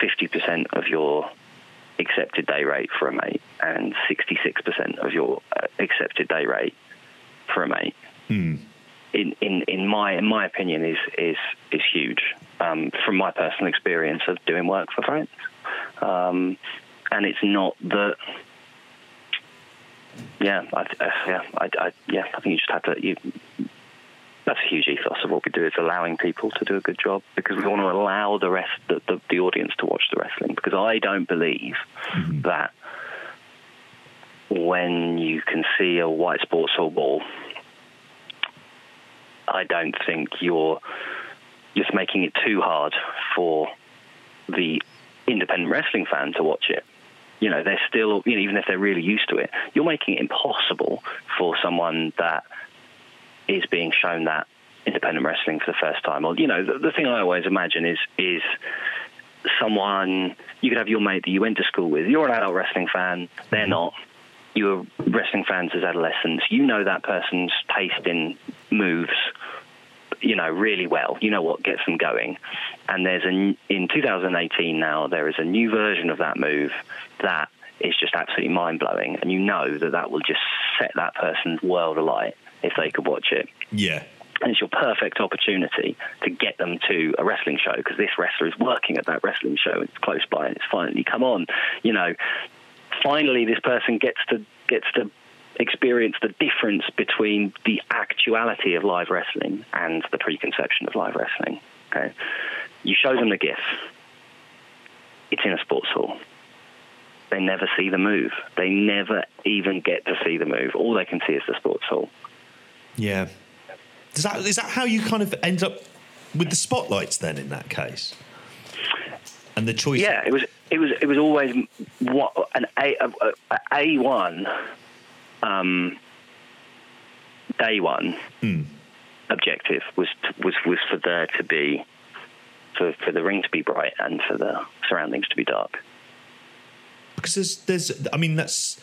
50% of your accepted day rate for a mate and 66% of your uh, accepted day rate for a mate. Hmm. In, in, in my in my opinion is is is huge um, from my personal experience of doing work for friends. Um, and it's not that. Yeah, I, uh, yeah, I, I, yeah. I think you just have to. You, that's a huge ethos of what we do is allowing people to do a good job because we want to allow the rest the, the, the audience to watch the wrestling because I don't believe mm-hmm. that when you can see a white sports hall ball, I don't think you're just making it too hard for the independent wrestling fan to watch it. You know, they're still, you know, even if they're really used to it, you're making it impossible for someone that is being shown that independent wrestling for the first time. Or, you know, the, the thing I always imagine is is someone you could have your mate that you went to school with. You're an adult wrestling fan; they're not. You were wrestling fans as adolescents. You know that person's taste in moves you know, really well. You know what gets them going. And there's a in 2018 now there is a new version of that move that is just absolutely mind blowing, and you know that that will just set that person's world alight if they could watch it. Yeah. And it's your perfect opportunity to get them to a wrestling show because this wrestler is working at that wrestling show. It's close by, and it's finally come on. You know, finally this person gets to gets to experience the difference between the actuality of live wrestling and the preconception of live wrestling. Okay, you show them the GIF. It's in a sports hall. They never see the move. They never even get to see the move. All they can see is the sports hall. Yeah. Does that is that how you kind of end up with the spotlights then in that case? And the choice. Yeah, it was it was it was always what an A a one um, day one mm. objective was to, was was for there to be for for the ring to be bright and for the surroundings to be dark. Because there's there's I mean that's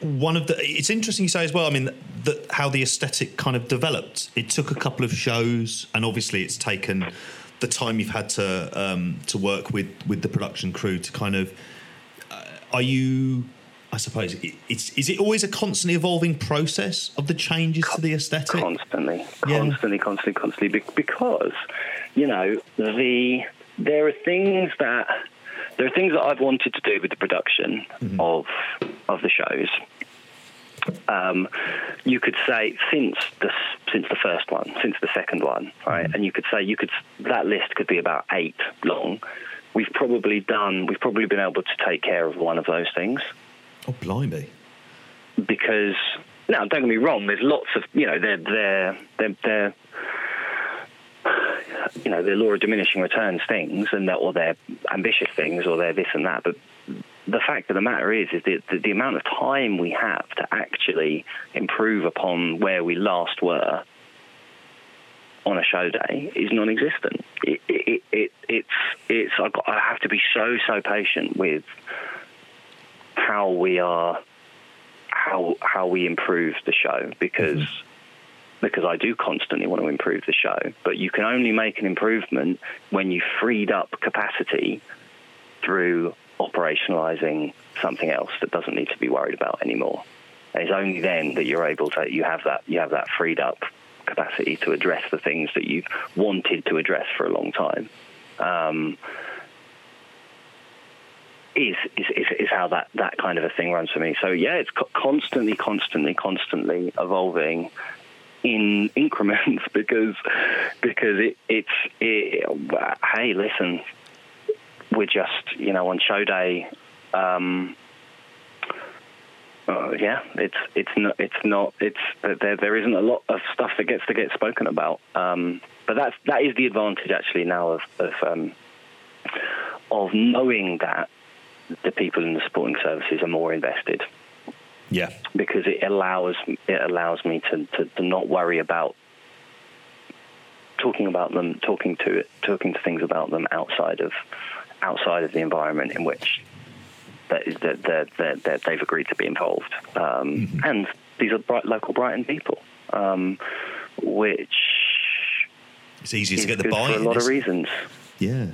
one of the it's interesting you say as well i mean that how the aesthetic kind of developed it took a couple of shows and obviously it's taken the time you've had to um, to work with with the production crew to kind of uh, are you I suppose it's is it always a constantly evolving process of the changes to the aesthetic? Constantly, constantly, constantly, constantly. Because you know the there are things that there are things that I've wanted to do with the production mm-hmm. of of the shows. Um, you could say since the since the first one, since the second one, right? Mm-hmm. And you could say you could that list could be about eight long. We've probably done. We've probably been able to take care of one of those things. Oh, blimey! Because now, don't get me wrong. There's lots of you know they're they're they're, they're you know, the law of diminishing returns things, and that, or they're ambitious things, or they're this and that. But the fact of the matter is, is that the, the amount of time we have to actually improve upon where we last were on a show day is non-existent. It, it, it, it's it's I've got, I have to be so so patient with how we are how how we improve the show because mm-hmm. because I do constantly want to improve the show. But you can only make an improvement when you freed up capacity through operationalizing something else that doesn't need to be worried about anymore. And it's only then that you're able to you have that you have that freed up capacity to address the things that you've wanted to address for a long time. Um, is, is, is, how that, that kind of a thing runs for me. So yeah, it's constantly, constantly, constantly evolving in increments because because it, it's it, hey, listen, we're just you know on show day. Um, uh, yeah, it's it's not it's not it's there there isn't a lot of stuff that gets to get spoken about. Um, but that's that is the advantage actually now of of um, of knowing that the people in the supporting services are more invested. Yeah, because it allows it allows me to, to, to not worry about talking about them, talking to it, talking to things about them outside of outside of the environment in which that, that, that, that they've agreed to be involved. Um, mm-hmm. And these are bright, local Brighton people, um, which it's easy to get the buy-in for a lot of reasons. Yeah,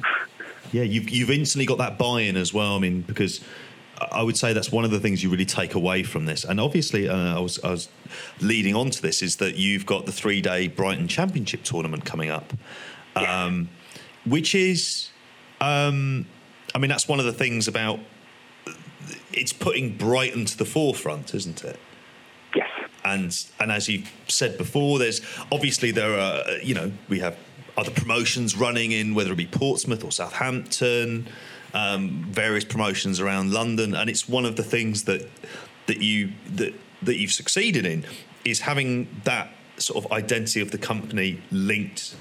yeah. You've you've instantly got that buy-in as well. I mean, because I would say that's one of the things you really take away from this. And obviously, uh, I, was, I was leading on to this is that you've got the three day Brighton Championship tournament coming up, um, which is, um, I mean, that's one of the things about it's putting Brighton to the forefront, isn't it? Yes. And and as you said before, there's obviously there are you know we have other promotions running in whether it be Portsmouth or Southampton, um, various promotions around London, and it's one of the things that that you that that you've succeeded in is having that sort of identity of the company linked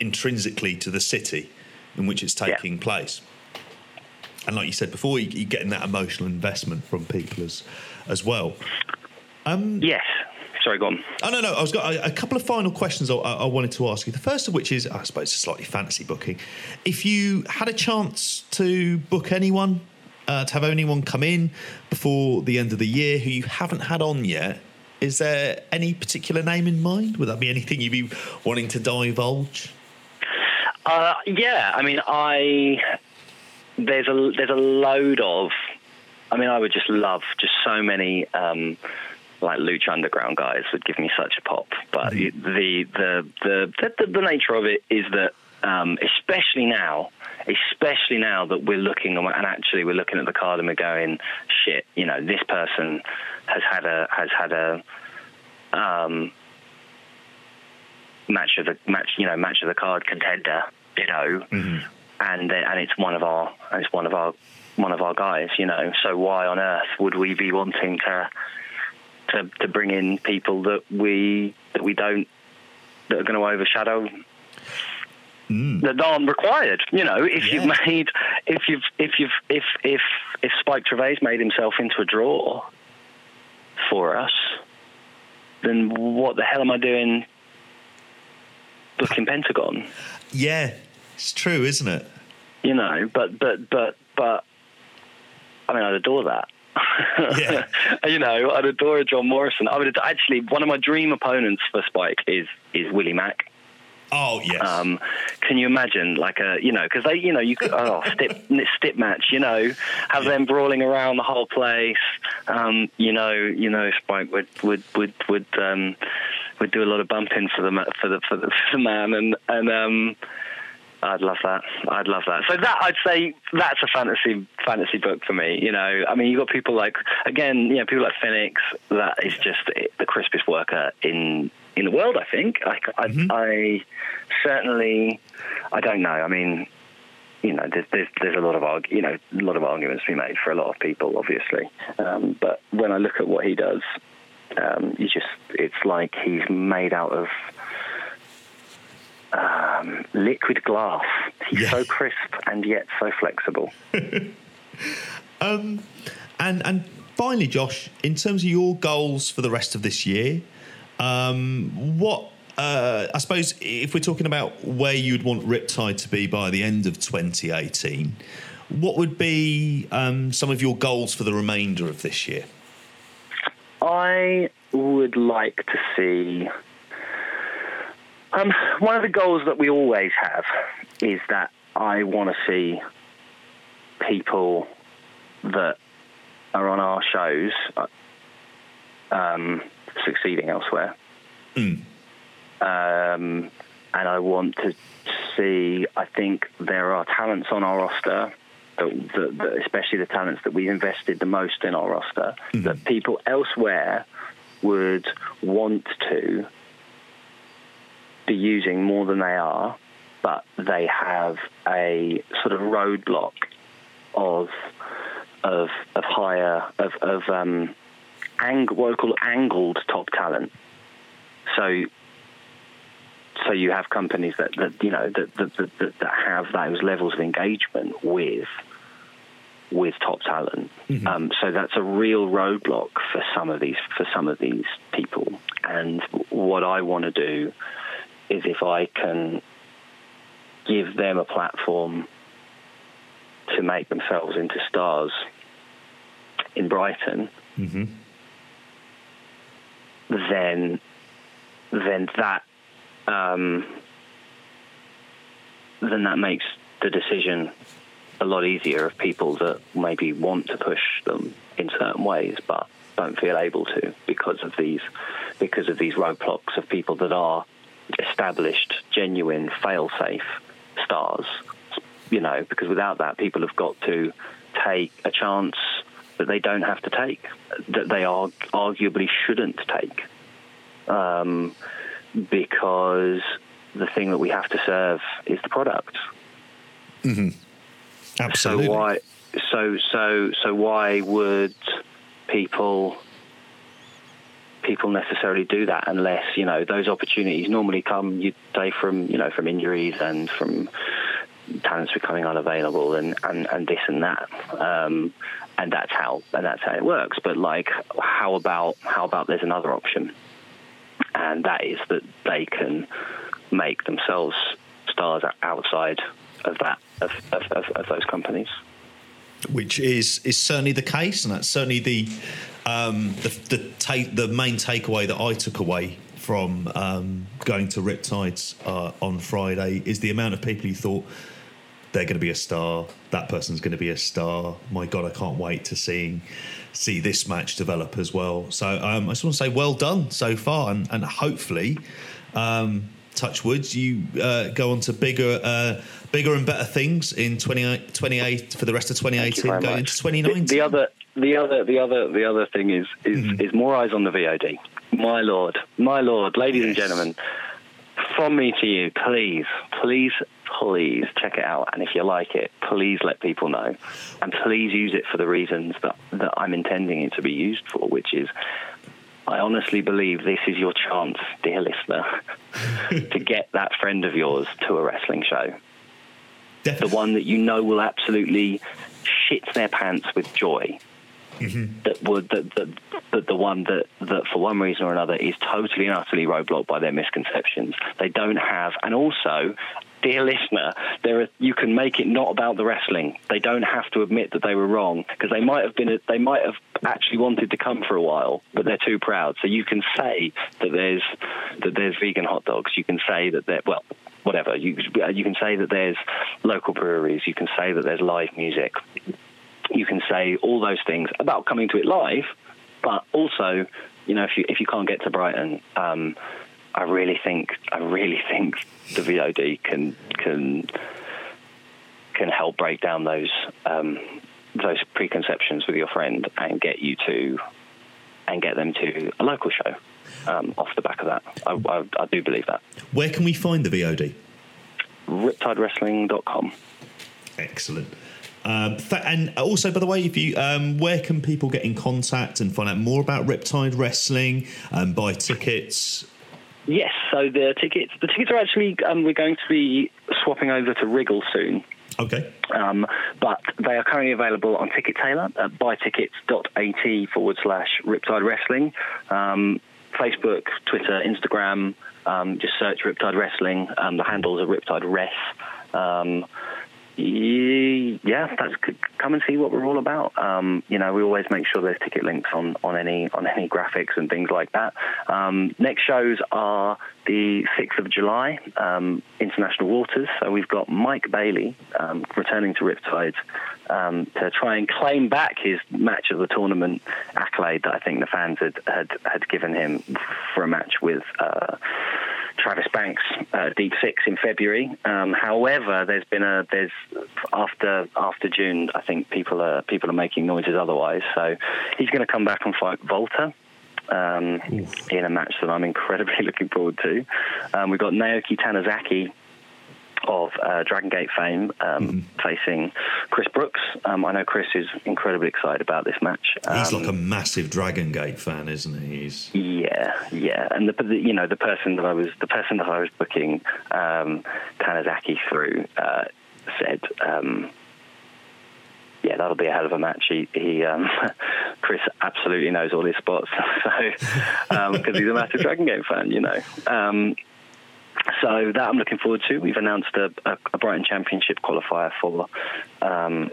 intrinsically to the city in which it's taking yeah. place and like you said before, you, are getting that emotional investment from people as as well. Um, yes. Sorry, go on. Oh no, no. I was got a, a couple of final questions I, I, wanted to ask you. The first of which is, I suppose, slightly fantasy booking. If you had a chance to book anyone, uh, to have anyone come in before the end of the year who you haven't had on yet, is there any particular name in mind? Would that be anything you'd be wanting to divulge? Uh, yeah, I mean, I there's a there's a load of. I mean, I would just love just so many. Um, like Lucha Underground guys would give me such a pop, but mm-hmm. the, the, the the the nature of it is that um, especially now, especially now that we're looking and actually we're looking at the card and we're going, shit, you know, this person has had a has had a um, match of the match, you know, match of the card contender, you know, mm-hmm and and it's one of our it's one of our one of our guys, you know. So why on earth would we be wanting to to to bring in people that we that we don't that are going to overshadow Mm. that aren't required. You know, if yeah. you've made, if you've, if you've, if if if Spike Trivet made himself into a draw for us, then what the hell am I doing booking Pentagon? Yeah, it's true, isn't it? You know, but but but but I mean, I'd adore that. Yeah. you know, I'd adore John Morrison. I would actually one of my dream opponents for Spike is is Willie Mack. Oh yes. Um, can you imagine, like a you know, because they you know you could oh stip stip match, you know, have yeah. them brawling around the whole place. Um, you know, you know, Spike would would would would um, would do a lot of bumping for the for the for the, for the man, and and um, I'd love that. I'd love that. So that I'd say that's a fantasy fantasy book for me. You know, I mean, you got people like again, you know, people like Phoenix. That is just the crispest worker in in the world. I think. I, I, mm-hmm. I certainly. I don't know. I mean, you know, there's, there's, there's a lot of you know, a lot of arguments to be made for a lot of people, obviously. Um, but when I look at what he does, um, you just it's like he's made out of um, liquid glass. He's Yeah. so crisp and yet so flexible. Um, and and finally, Josh, in terms of your goals for the rest of this year, um, what uh, I suppose if we're talking about where you'd want Riptide to be by the end of 2018, what would be um, some of your goals for the remainder of this year? I would like to see. Um, one of the goals that we always have is that I want to see people that are on our shows uh, um, succeeding elsewhere. Um, and I want to see, I think there are talents on our roster, that, that, that especially the talents that we've invested the most in our roster, that people elsewhere would want to be using more than they are, but they have a sort of roadblock of of of higher of of um, ang- what I call angled top talent. So so you have companies that, that you know that, that, that that have those levels of engagement with with top talent. Um, so that's a real roadblock for some of these for some of these people. And what I want to do is if I can give them a platform to make themselves into stars in Brighton, then then that um, then that makes the decision a lot easier of people that maybe want to push them in certain ways but don't feel able to because of these because of these roadblocks of people that are established, genuine, fail-safe stars. You know, because without that, people have got to take a chance that they don't have to take, that they are arguably shouldn't take, um, because the thing that we have to serve is the product. Absolutely. So why? So so so why would people people necessarily do that unless you know those opportunities normally come you'd say from you know from injuries and from talents becoming unavailable and and, and this and that um, and that's how and that's how it works but like how about how about there's another option and that is that they can make themselves stars outside of that of, of, of, of those companies which is is certainly the case, and that's certainly the um, the the, ta- the main takeaway that I took away from um, going to Riptides uh, on Friday is the amount of people who thought they're going to be a star, that person's going to be a star. My God, I can't wait to see see this match develop as well. So um, I just want to say well done so far, and, and hopefully. Um, touch wood, you uh, go on to bigger, uh, bigger and better things in 28, 28 for the rest of 2018, going into 2019. The, the other, the other, the other, the other thing is is, Mm-hmm. is more eyes on the VOD. My lord, my lord, ladies and gentlemen, from me to you, please, please, please check it out. And if you like it, please let people know, and please use it for the reasons that that I'm intending it to be used for, which is. I honestly believe this is your chance, dear listener, to get that friend of yours to a wrestling show. the one that you know will absolutely shit their pants with joy. Mm-hmm. That would that, that, that the one that, that for one reason or another is totally and utterly roadblocked by their misconceptions. They don't have, and also, dear listener, there are, you can make it not about the wrestling. They don't have to admit that they were wrong because they might have been they might have actually wanted to come for a while, but they're too proud. So you can say that there's that there's vegan hot dogs. You can say that they're well whatever. You you can say that there's local breweries. You can say that there's live music. You can say all those things about coming to it live, but also, you know, if you if you can't get to Brighton, um, I really think I really think the VOD can can can help break down those um, those preconceptions with your friend and get you to and get them to a local show um, off the back of that. I, I, I do believe that. Where can we find the VOD? Riptidewrestling.com. Excellent. Um, th- and also, by the way, if you, um, where can people get in contact and find out more about Riptide Wrestling and buy tickets? Yes, so the tickets the tickets are actually um, we're going to be swapping over to Wriggle soon. Okay. Um, but they are currently available on Ticket Tailor at buytickets.at forward slash Riptide Wrestling. Um, Facebook, Twitter, Instagram, um, just search Riptide Wrestling. Um, the handles are Riptide Res. Yeah, that's come and see what we're all about. Um, you know, we always make sure there's ticket links on, on any on any graphics and things like that. Um, next shows are the 6th of July, um, International Waters. So we've got Mike Bailey um, returning to Riptide um, to try and claim back his match of the tournament accolade that I think the fans had had, had given him for a match with. Uh, Travis Banks uh, Deep Six in February. Um, however, there's been a there's after after June, I think people are people are making noises otherwise. So he's going to come back and fight Volta. Um, in a match that I'm incredibly looking forward to. Um, we've got Naoki Tanizaki of uh, Dragon Gate fame um, mm-hmm. facing Chris Brooks. Um, I know Chris is incredibly excited about this match. He's like a um, massive Dragon Gate fan, isn't he? He's... Yeah, yeah, and the, the, you know the person that I was the person that I was booking um, Tanizaki through uh, said. Um, yeah, that'll be a hell of a match. He, he um, Chris absolutely knows all his spots, so because he's a massive Dragon Gate fan, you know. So that I'm looking forward to. We've announced a, a, Brighton Championship qualifier for um,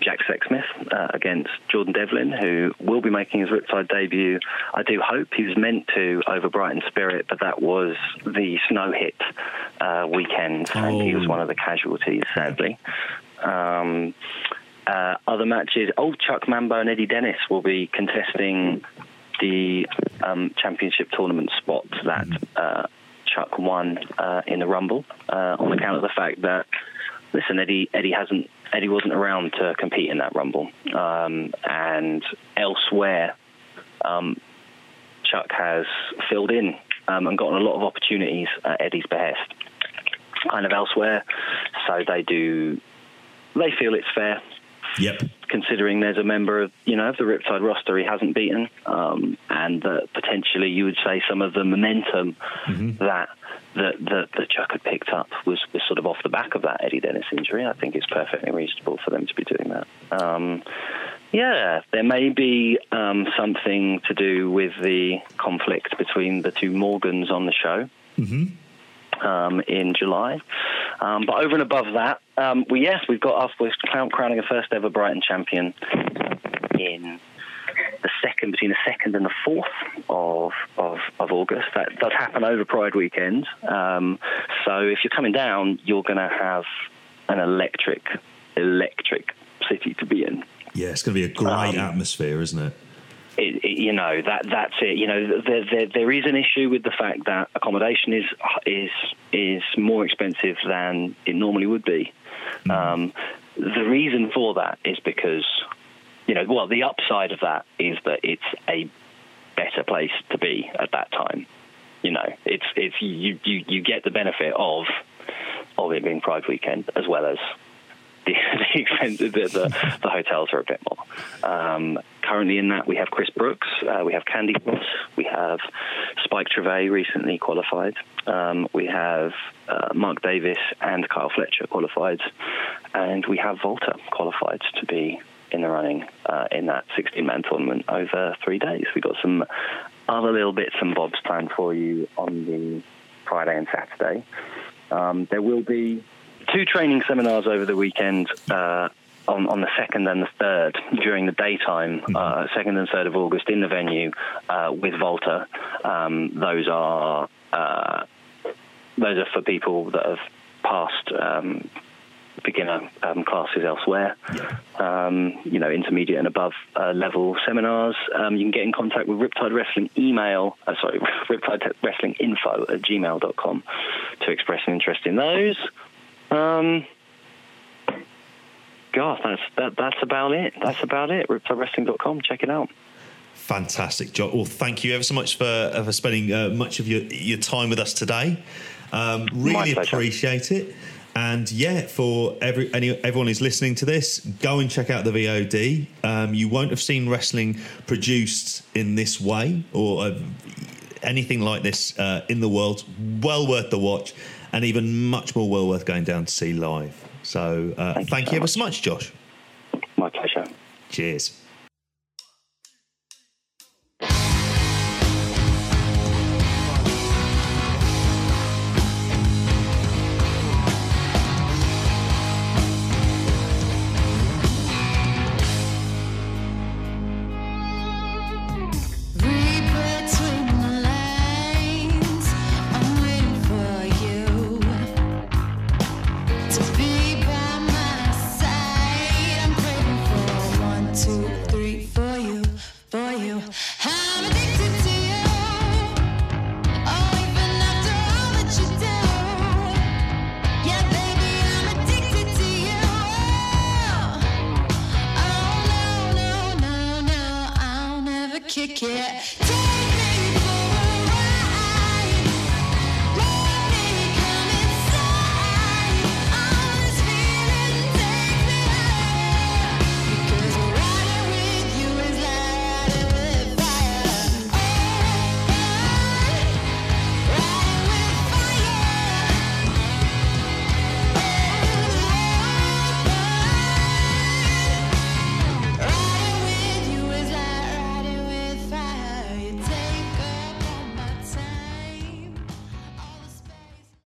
Jack Sexsmith uh, against Jordan Devlin, who will be making his Riptide debut. I do hope he was meant to over Brighton Spirit, but that was the snow hit uh, weekend, oh. and he was oh. one of the casualties, sadly. Um, uh, other matches, Old Chuck Mambo and Eddie Dennis will be contesting the um, championship tournament spot that uh, Chuck won uh, in the Rumble uh, on account of the fact that listen, Eddie Eddie hasn't Eddie wasn't around to compete in that Rumble, um, and elsewhere, um, Chuck has filled in um, and gotten a lot of opportunities at Eddie's behest, kind of elsewhere. So they do, they feel it's fair. Yep considering there's a member of you know of the Riptide roster he hasn't beaten, um, and that potentially you would say some of the momentum mm-hmm. that that that that Chuck had picked up was, was sort of off the back of that Eddie Dennis injury. I think it's perfectly reasonable for them to be doing that. Um, yeah, there may be um, something to do with the conflict between the two Morgans on the show. Mm-hmm um, in July. Um, but over and above that, um, we yes, we've got us. We're crowning a first ever Brighton champion in the second between the second and the fourth of of, of August. That does happen over Pride weekend. Um, so if you're coming down, you're going to have an electric, electric city to be in. Yeah, it's going to be a great um, atmosphere, isn't it? It, it, you know that that's it. You know, there, there, there is an issue with the fact that accommodation is is is more expensive than it normally would be. Mm. Um, the reason for that is because, you know, well, the upside of that is that it's a better place to be at that time. You know, it's it's you you, you get the benefit of of it being Pride weekend as well as the, the the, the, the, hotels are a bit more. Um, currently in that we have Chris Brooks, uh, we have Candy Floss, we have Spike Trivet recently qualified, um, we have uh, Mark Davis and Kyle Fletcher qualified, and we have Volta qualified to be in the running uh, in that 16-man tournament over three days. We've got some other little bits and bobs planned for you on the Friday and Saturday. Um, there will be two training seminars over the weekend uh, on, on the second and the third during the daytime, mm-hmm. uh, second and third of August in the venue uh, with Volta. Um, those are uh, those are for people that have passed um, beginner um, classes elsewhere. Yeah. Um, you know, intermediate and above uh, level seminars. Um, you can get in contact with Riptide Wrestling email, uh, sorry, Riptide Wrestling info at gmail.com to express an interest in those. Um, God, that's that, that's about it. That's about it. RiptideWrestling.com. Check it out. Fantastic, John. Well, thank you ever so much for for spending uh, much of your your time with us today. Um, really appreciate it. And yeah, for every any, everyone who's listening to this, go and check out the VOD. Um, you won't have seen wrestling produced in this way or uh, anything like this uh, in the world, well worth the watch, and even much more well worth going down to see live. So uh, thank, thank, you ever so much, Josh. My pleasure. Cheers.